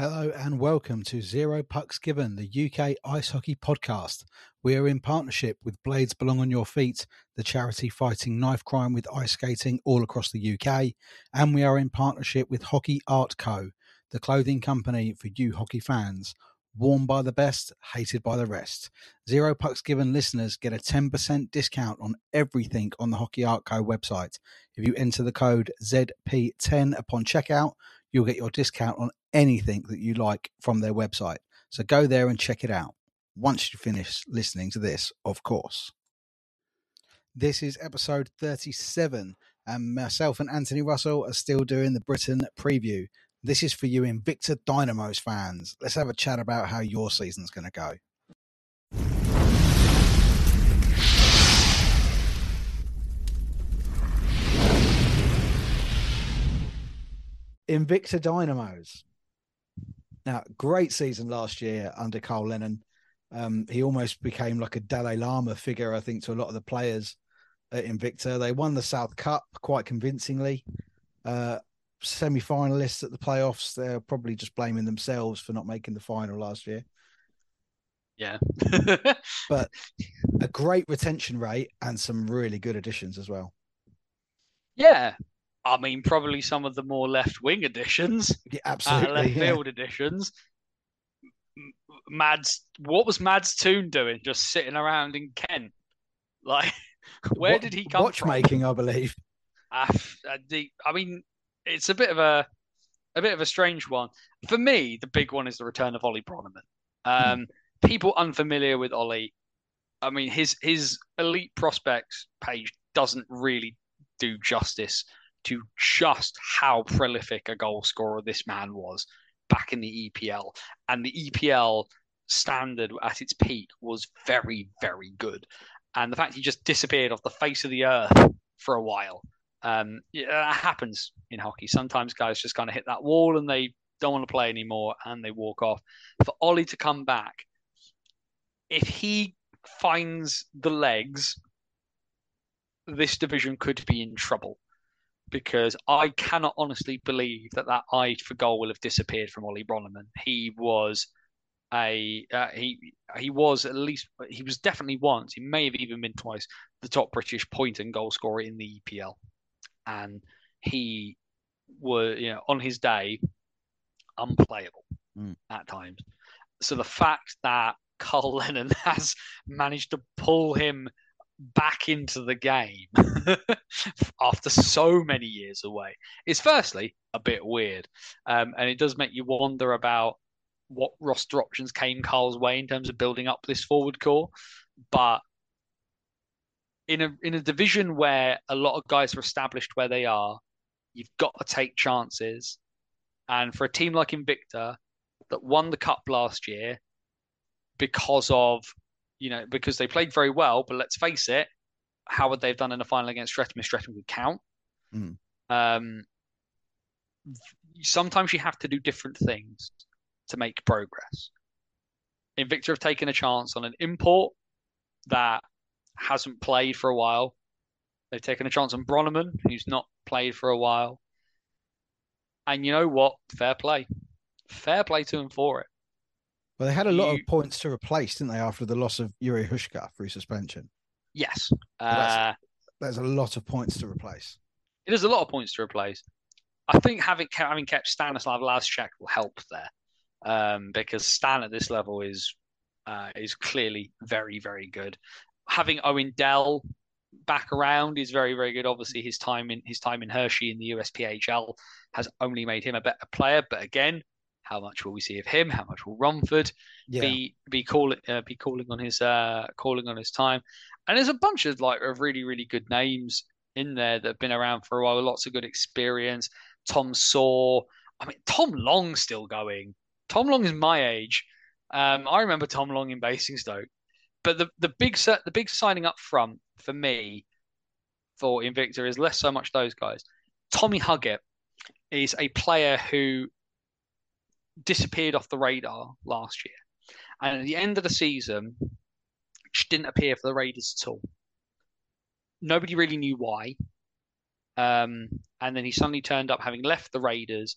Hello and welcome to Zero Pucks Given, the UK ice hockey podcast. We are in partnership with Blades Belong on Your Feet, the charity fighting knife crime with ice skating all across the UK, and we are in partnership with Hockey Art Co, the clothing company for you hockey fans. Worn by the best, hated by the rest. Zero Pucks Given listeners get a 10% discount on everything on the Hockey Art Co website. If you enter the code ZP10 upon checkout, you'll get your discount on anything that you like from their website. So go there and check it out once you finish listening to this, of course. This is episode 37, and myself and Anthony Russell are still doing the Britton preview. This is for you Invicta Dynamos fans. Let's have a chat about how your season's going to go. Invicta Dynamos. Now, great season last year under Carl Lennon. Um, he almost became like a Dalai Lama figure, I think, to a lot of the players at Invicta. They won the South Cup quite convincingly. Uh, Semi finalists at the playoffs. They're probably just blaming themselves for not making the final last year. Yeah. but a great retention rate and some really good additions as well. Yeah. I mean, probably some of the more left wing additions. Yeah, uh, absolutely. left yeah. field additions. Mads, what was Mads Toon doing? Just sitting around in Kent? Like, where Wa- did he come from? Watchmaking, I believe. Uh, uh, the, I mean, it's a bit of a a bit of a strange one. For me, the big one is the return of Ollie Bronneman. Um, People unfamiliar with Ollie, I mean, his his elite prospects page doesn't really do justice to just how prolific a goal scorer this man was back in the EPL, and the EPL standard at its peak was very, very good. And the fact he just disappeared off the face of the earth for a while um, that happens in hockey. Sometimes guys just kind of hit that wall and they don't want to play anymore and they walk off. For Ollie to come back, if he finds the legs, this division could be in trouble because I cannot honestly believe that that eye for goal will have disappeared from Ollie Bronneman. He was a uh, he he was at least he was definitely once he may have even been twice the top British point and goal scorer in the EPL and he were you know on his day unplayable Mm. at times. So the fact that Carl Lennon has managed to pull him back into the game after so many years away is firstly a bit weird, um, and it does make you wonder about what roster options came Carl's way in terms of building up this forward core, but in a in a division where a lot of guys are established where they are, you've got to take chances. And for a team like Invicta that won the cup last year because of you know because they played very well, but let's face it, how would they have done in the final against Streatham if Streatham could count? Mm. Um, sometimes you have to do different things to make progress. Invicta have taken a chance on an import that hasn't played for a while. They've taken a chance on Bronneman, who's not played for a while. And you know what? Fair play. Fair play to him for it. Well, they had a lot You- of points to replace, didn't they, after the loss of Yuri Hushka through suspension? Yes. that's- Uh, There's a lot of points to replace. it is a lot of points to replace. I think having kept, having kept Stanislav Lazchak will help there, um, because Stan at this level is uh, is clearly very very good. Having Owen Dell back around is very very good. Obviously, his time in his time in Hershey in the USPHL has only made him a better player. But again, how much will we see of him? How much will Romford Yeah. be be calling uh, be calling on his uh, calling on his time? And there's a bunch of like of really really good names in there that have been around for a while, lots of good experience. Tom Saw, I mean Tom Long's still going. Tom Long is my age. Um, I remember Tom Long in Basingstoke. But the the big the big signing up front for me for Invicta is less so much those guys. Tommy Huggett is a player who disappeared off the radar last year. And at the end of the season, just didn't appear for the Raiders at all. Nobody really knew why. Um, and then he suddenly turned up having left the Raiders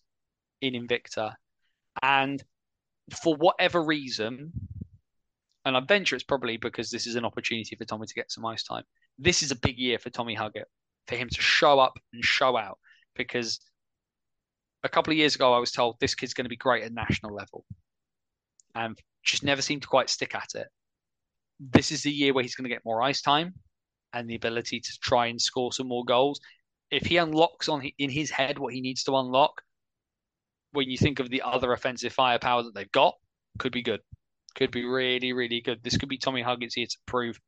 in Invicta. And for whatever reason, and I venture it's probably because this is an opportunity for Tommy to get some ice time. This is a big year for Tommy Huggett, for him to show up and show out. Because a couple of years ago, I was told this kid's going to be great at national level, and just never seemed to quite stick at it. This is the year where he's going to get more ice time and the ability to try and score some more goals. If he unlocks on in his head what he needs to unlock, when you think of the other offensive firepower that they've got, could be good. Could be really, really good. This could be Tommy Huggett's here to prove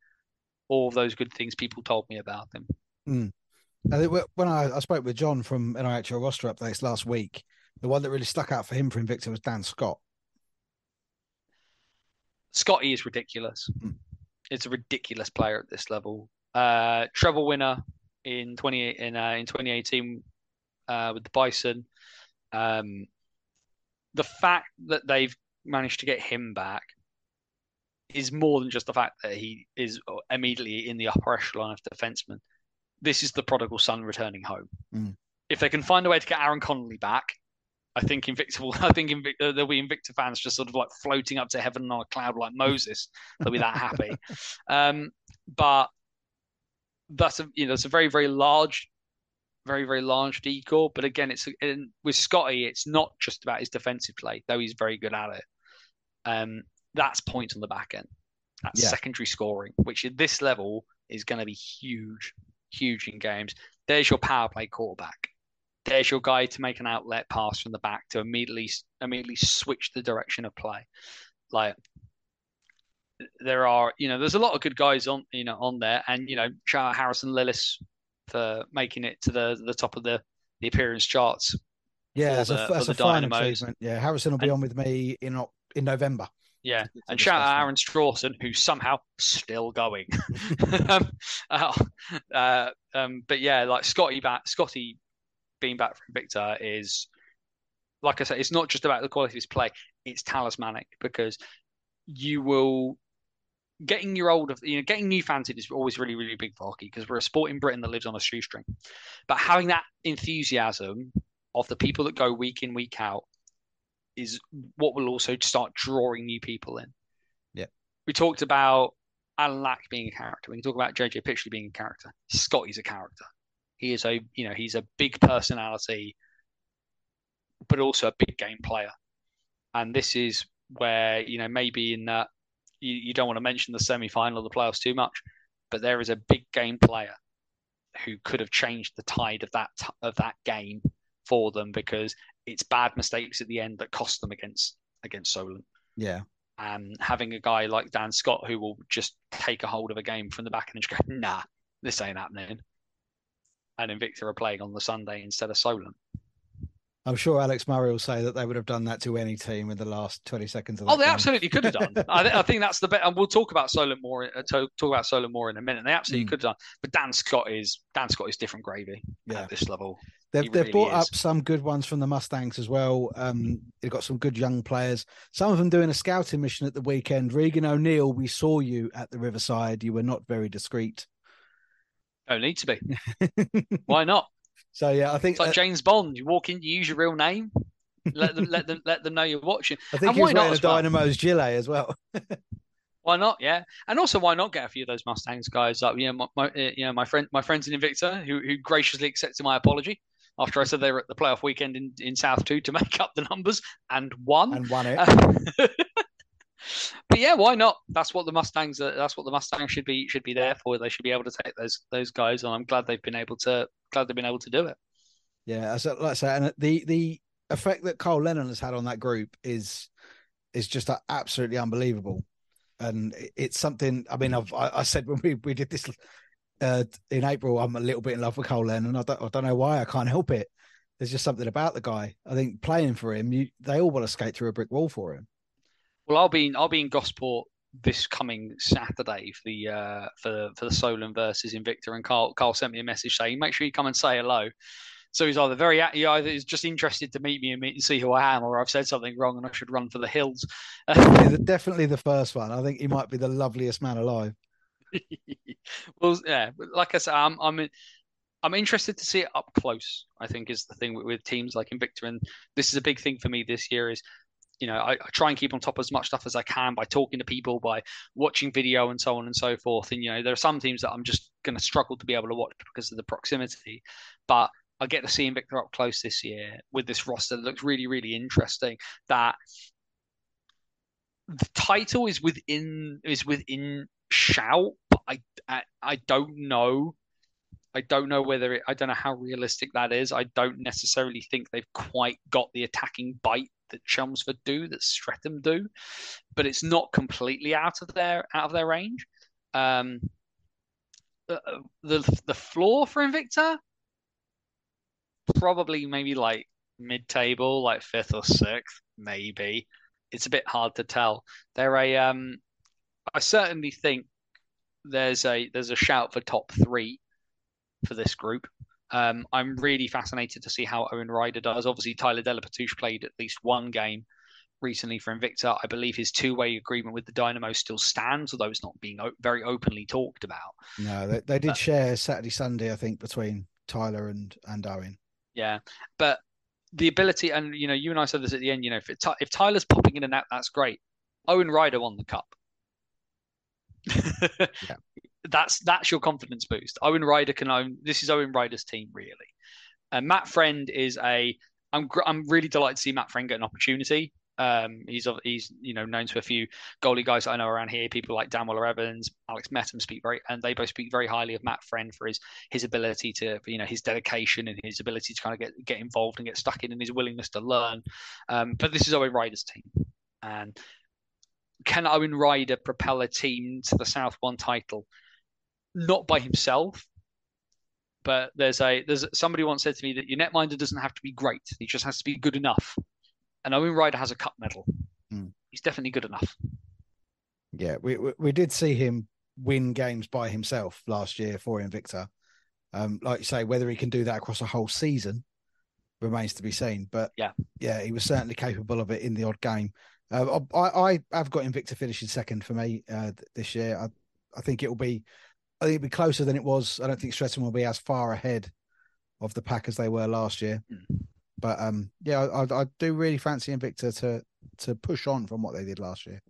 all of those good things people told me about him. Think when I, I spoke with John from NIHL roster updates last week, the one that really stuck out for him for Invicta was Dan Scott. Scotty is ridiculous. Mm. It's a ridiculous player at this level. Uh, treble winner in twenty in uh, in twenty eighteen uh, with the Bison. Um, the fact that they've managed to get him back is more than just the fact that he is immediately in the upper echelon of defensemen. This is the prodigal son returning home. Mm. If they can find a way to get Aaron Connolly back, I think Invicta will. I think Invic- uh, there'll be Invicta fans just sort of like floating up to heaven on a cloud like Moses. They'll be that happy. Um, but that's a you know it's a very very large, very very large decor. But again, it's in, with Scotty, it's not just about his defensive play, though he's very good at it. Um, that's points on the back end. That's Yeah. secondary scoring, which at this level is going to be huge, huge in games. There's your power play quarterback. There's your guy to make an outlet pass from the back to immediately immediately switch the direction of play. Like there are, you know, there's a lot of good guys on, you know, on there, and you know, shout out Harrison Lillis for making it to the the top of the the appearance charts. Yeah, that's the- a, that's a fine achievement. Yeah, Harrison will be And- on with me in in November. Yeah, and shout out. Aaron Strawson, who's somehow still going. um, uh, uh, um, but yeah, like Scotty back, Scotty being back from Victor is, like I said, it's not just about the quality of his play; it's talismanic because you will getting your old, you know, getting new fans in is always really, really big for hockey because we're a sport in Britain that lives on a shoestring. But having that enthusiasm of the people that go week in, week out is what will also start drawing new people in. Yeah. We talked about Alan Lack being a character. We can talk about JJ Pitchley being a character. Scotty's a character. He is a, you know, he's a big personality, but also a big game player. And this is where, you know, maybe in that you, you don't want to mention the semi final of the playoffs too much, but there is a big game player who could have changed the tide of that of that game for them because it's bad mistakes at the end that cost them against against Solent. Yeah, And having a guy like Dan Scott who will just take a hold of a game from the back and just go, nah, this ain't happening. And Invicta are playing on the Sunday instead of Solent. I'm sure Alex Murray will say that they would have done that to any team in the last 20 seconds of Oh, they game. absolutely could have done. I, th- I think that's the best. And we'll talk about Solent more. Uh, to, talk about Solent more in a minute. They absolutely Mm. could have done. But Dan Scott is Dan Scott is different gravy Yeah. at this level. They've, He they've brought is. up some good ones from the Mustangs as well. Um, they've got some good young players. Some of them doing a scouting mission at the weekend. Regan O'Neill, we saw you at the Riverside. You were not very discreet. Don't need to be. Why not? So yeah, I think it's like uh, James Bond. You walk in, you use your real name, let them let them let them know you're watching. I think and he was wearing a Dynamo's well? gilet as well. why not? Yeah, and also why not get a few of those Mustangs guys up? You know, my, my uh, you know my friend my friends in Invicta who who graciously accepted my apology after I said they were at the playoff weekend in, in South Two to make up the numbers and won and won it. but yeah, why not? That's what the Mustangs. That's what the Mustangs should be should be there for. They should be able to take those those guys, and I'm glad they've been able to glad they've been able to do it. Yeah, as like I say, and the the effect that Carl Lennon has had on that group is is just absolutely unbelievable, and it's something. I mean, I've I, I said when we we did this uh, in April, I'm a little bit in love with Carl Lennon. I don't I don't know why. I can't help it. There's just something about the guy. I think playing for him, you, they all want to skate through a brick wall for him. Well, I'll be in, I'll be in Gosport this coming Saturday for the uh, for for the Solent versus Invicta, and Carl Carl sent me a message saying make sure you come and say hello. So he's either very he either is just interested to meet me and meet and see who I am, or I've said something wrong and I should run for the hills. definitely, definitely the first one. I think he might be the loveliest man alive. well, yeah, like I said, I'm I'm I'm interested to see it up close. I think is the thing with, with teams like Invicta, and this is a big thing for me this year. Is you know, I, I, try and keep on top of as much stuff as I can by talking to people, by watching video and so on and so forth. And, you know, there are some teams that I'm just going to struggle to be able to watch because of the proximity. But I get to see Invicta up close this year with this roster that looks really, really interesting. That the title is within is within shout, but I, I, I don't know I don't know whether it, I don't know how realistic that is. I don't necessarily think they've quite got the attacking bite that Chelmsford do, that Streatham do, but it's not completely out of their out of their range. Um, the the, the floor for Invicta probably maybe like mid table, like fifth or sixth, maybe. It's a bit hard to tell. They're a um, I certainly think there's a there's a shout for top three for this group. Um, I'm really fascinated to see how Owen Ryder does. Obviously, Tyler Delaportouche played at least one game recently for Invicta. I believe his two-way agreement with the Dynamo still stands, although it's not being o- very openly talked about. No, they, they did uh, share Saturday, Sunday, I think, between Tyler and and Owen. Yeah, but the ability, and you know, you and I said this at the end. You know, if it, if Tyler's popping in and out, that's great. Owen Ryder won the cup. Yeah that's that's your confidence boost. Owen Ryder can own. This is Owen Ryder's team, really. And Matt Friend is a. I'm I'm really delighted to see Matt Friend get an opportunity. Um, he's he's you know known to a few goalie guys I know around here. People like Dan Weller Evans, Alex Metham speak very, and they both speak very highly of Matt Friend for his his ability to you know his dedication and his ability to kind of get get involved and get stuck in and his willingness to learn. Um, but this is Owen Ryder's team, and can Owen Ryder propel a team to the South One title? not by himself, but there's a there's somebody once said to me that your netminder doesn't have to be great; he just has to be good enough. And Owen Ryder has a cup medal. Mm. He's definitely good enough. Yeah, we, we, we did see him win games by himself last year for Invicta. Um, like you say, whether he can do that across a whole season remains to be seen. But yeah, yeah, he was certainly capable of it in the odd game. Uh, I, I have got Invicta finishing second for me uh, this year. I, I think it will be I think it'll be closer than it was. I don't think Streatham will be as far ahead of the pack as they were last year. Mm. But um, yeah, I, I, do really fancy Invicta to to push on from what they did last year.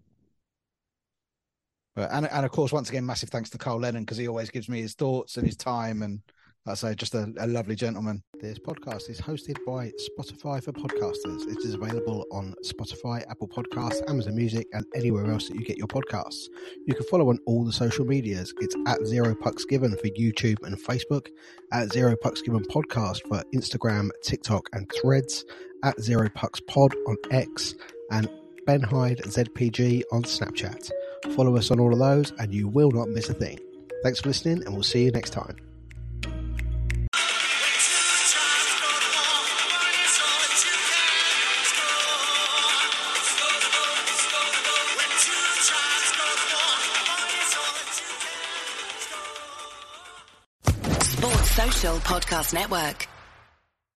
But and and of course, once again, massive thanks to Carl Lennon because he always gives me his thoughts and his time and I say, just a, a, lovely gentleman. This podcast is hosted by Spotify for podcasters. It is available on Spotify, Apple Podcasts, Amazon Music, and anywhere else that you get your podcasts. You can follow on all the social medias. It's at Zero Pucks Given for YouTube and Facebook, at Zero Pucks Given Podcast for Instagram, TikTok, and Threads, at Zero Pucks Pod on X, and Ben Hyde ZPG on Snapchat. Follow us on all of those, and you will not miss a thing. Thanks for listening, and we'll see you next time. Podcast Network.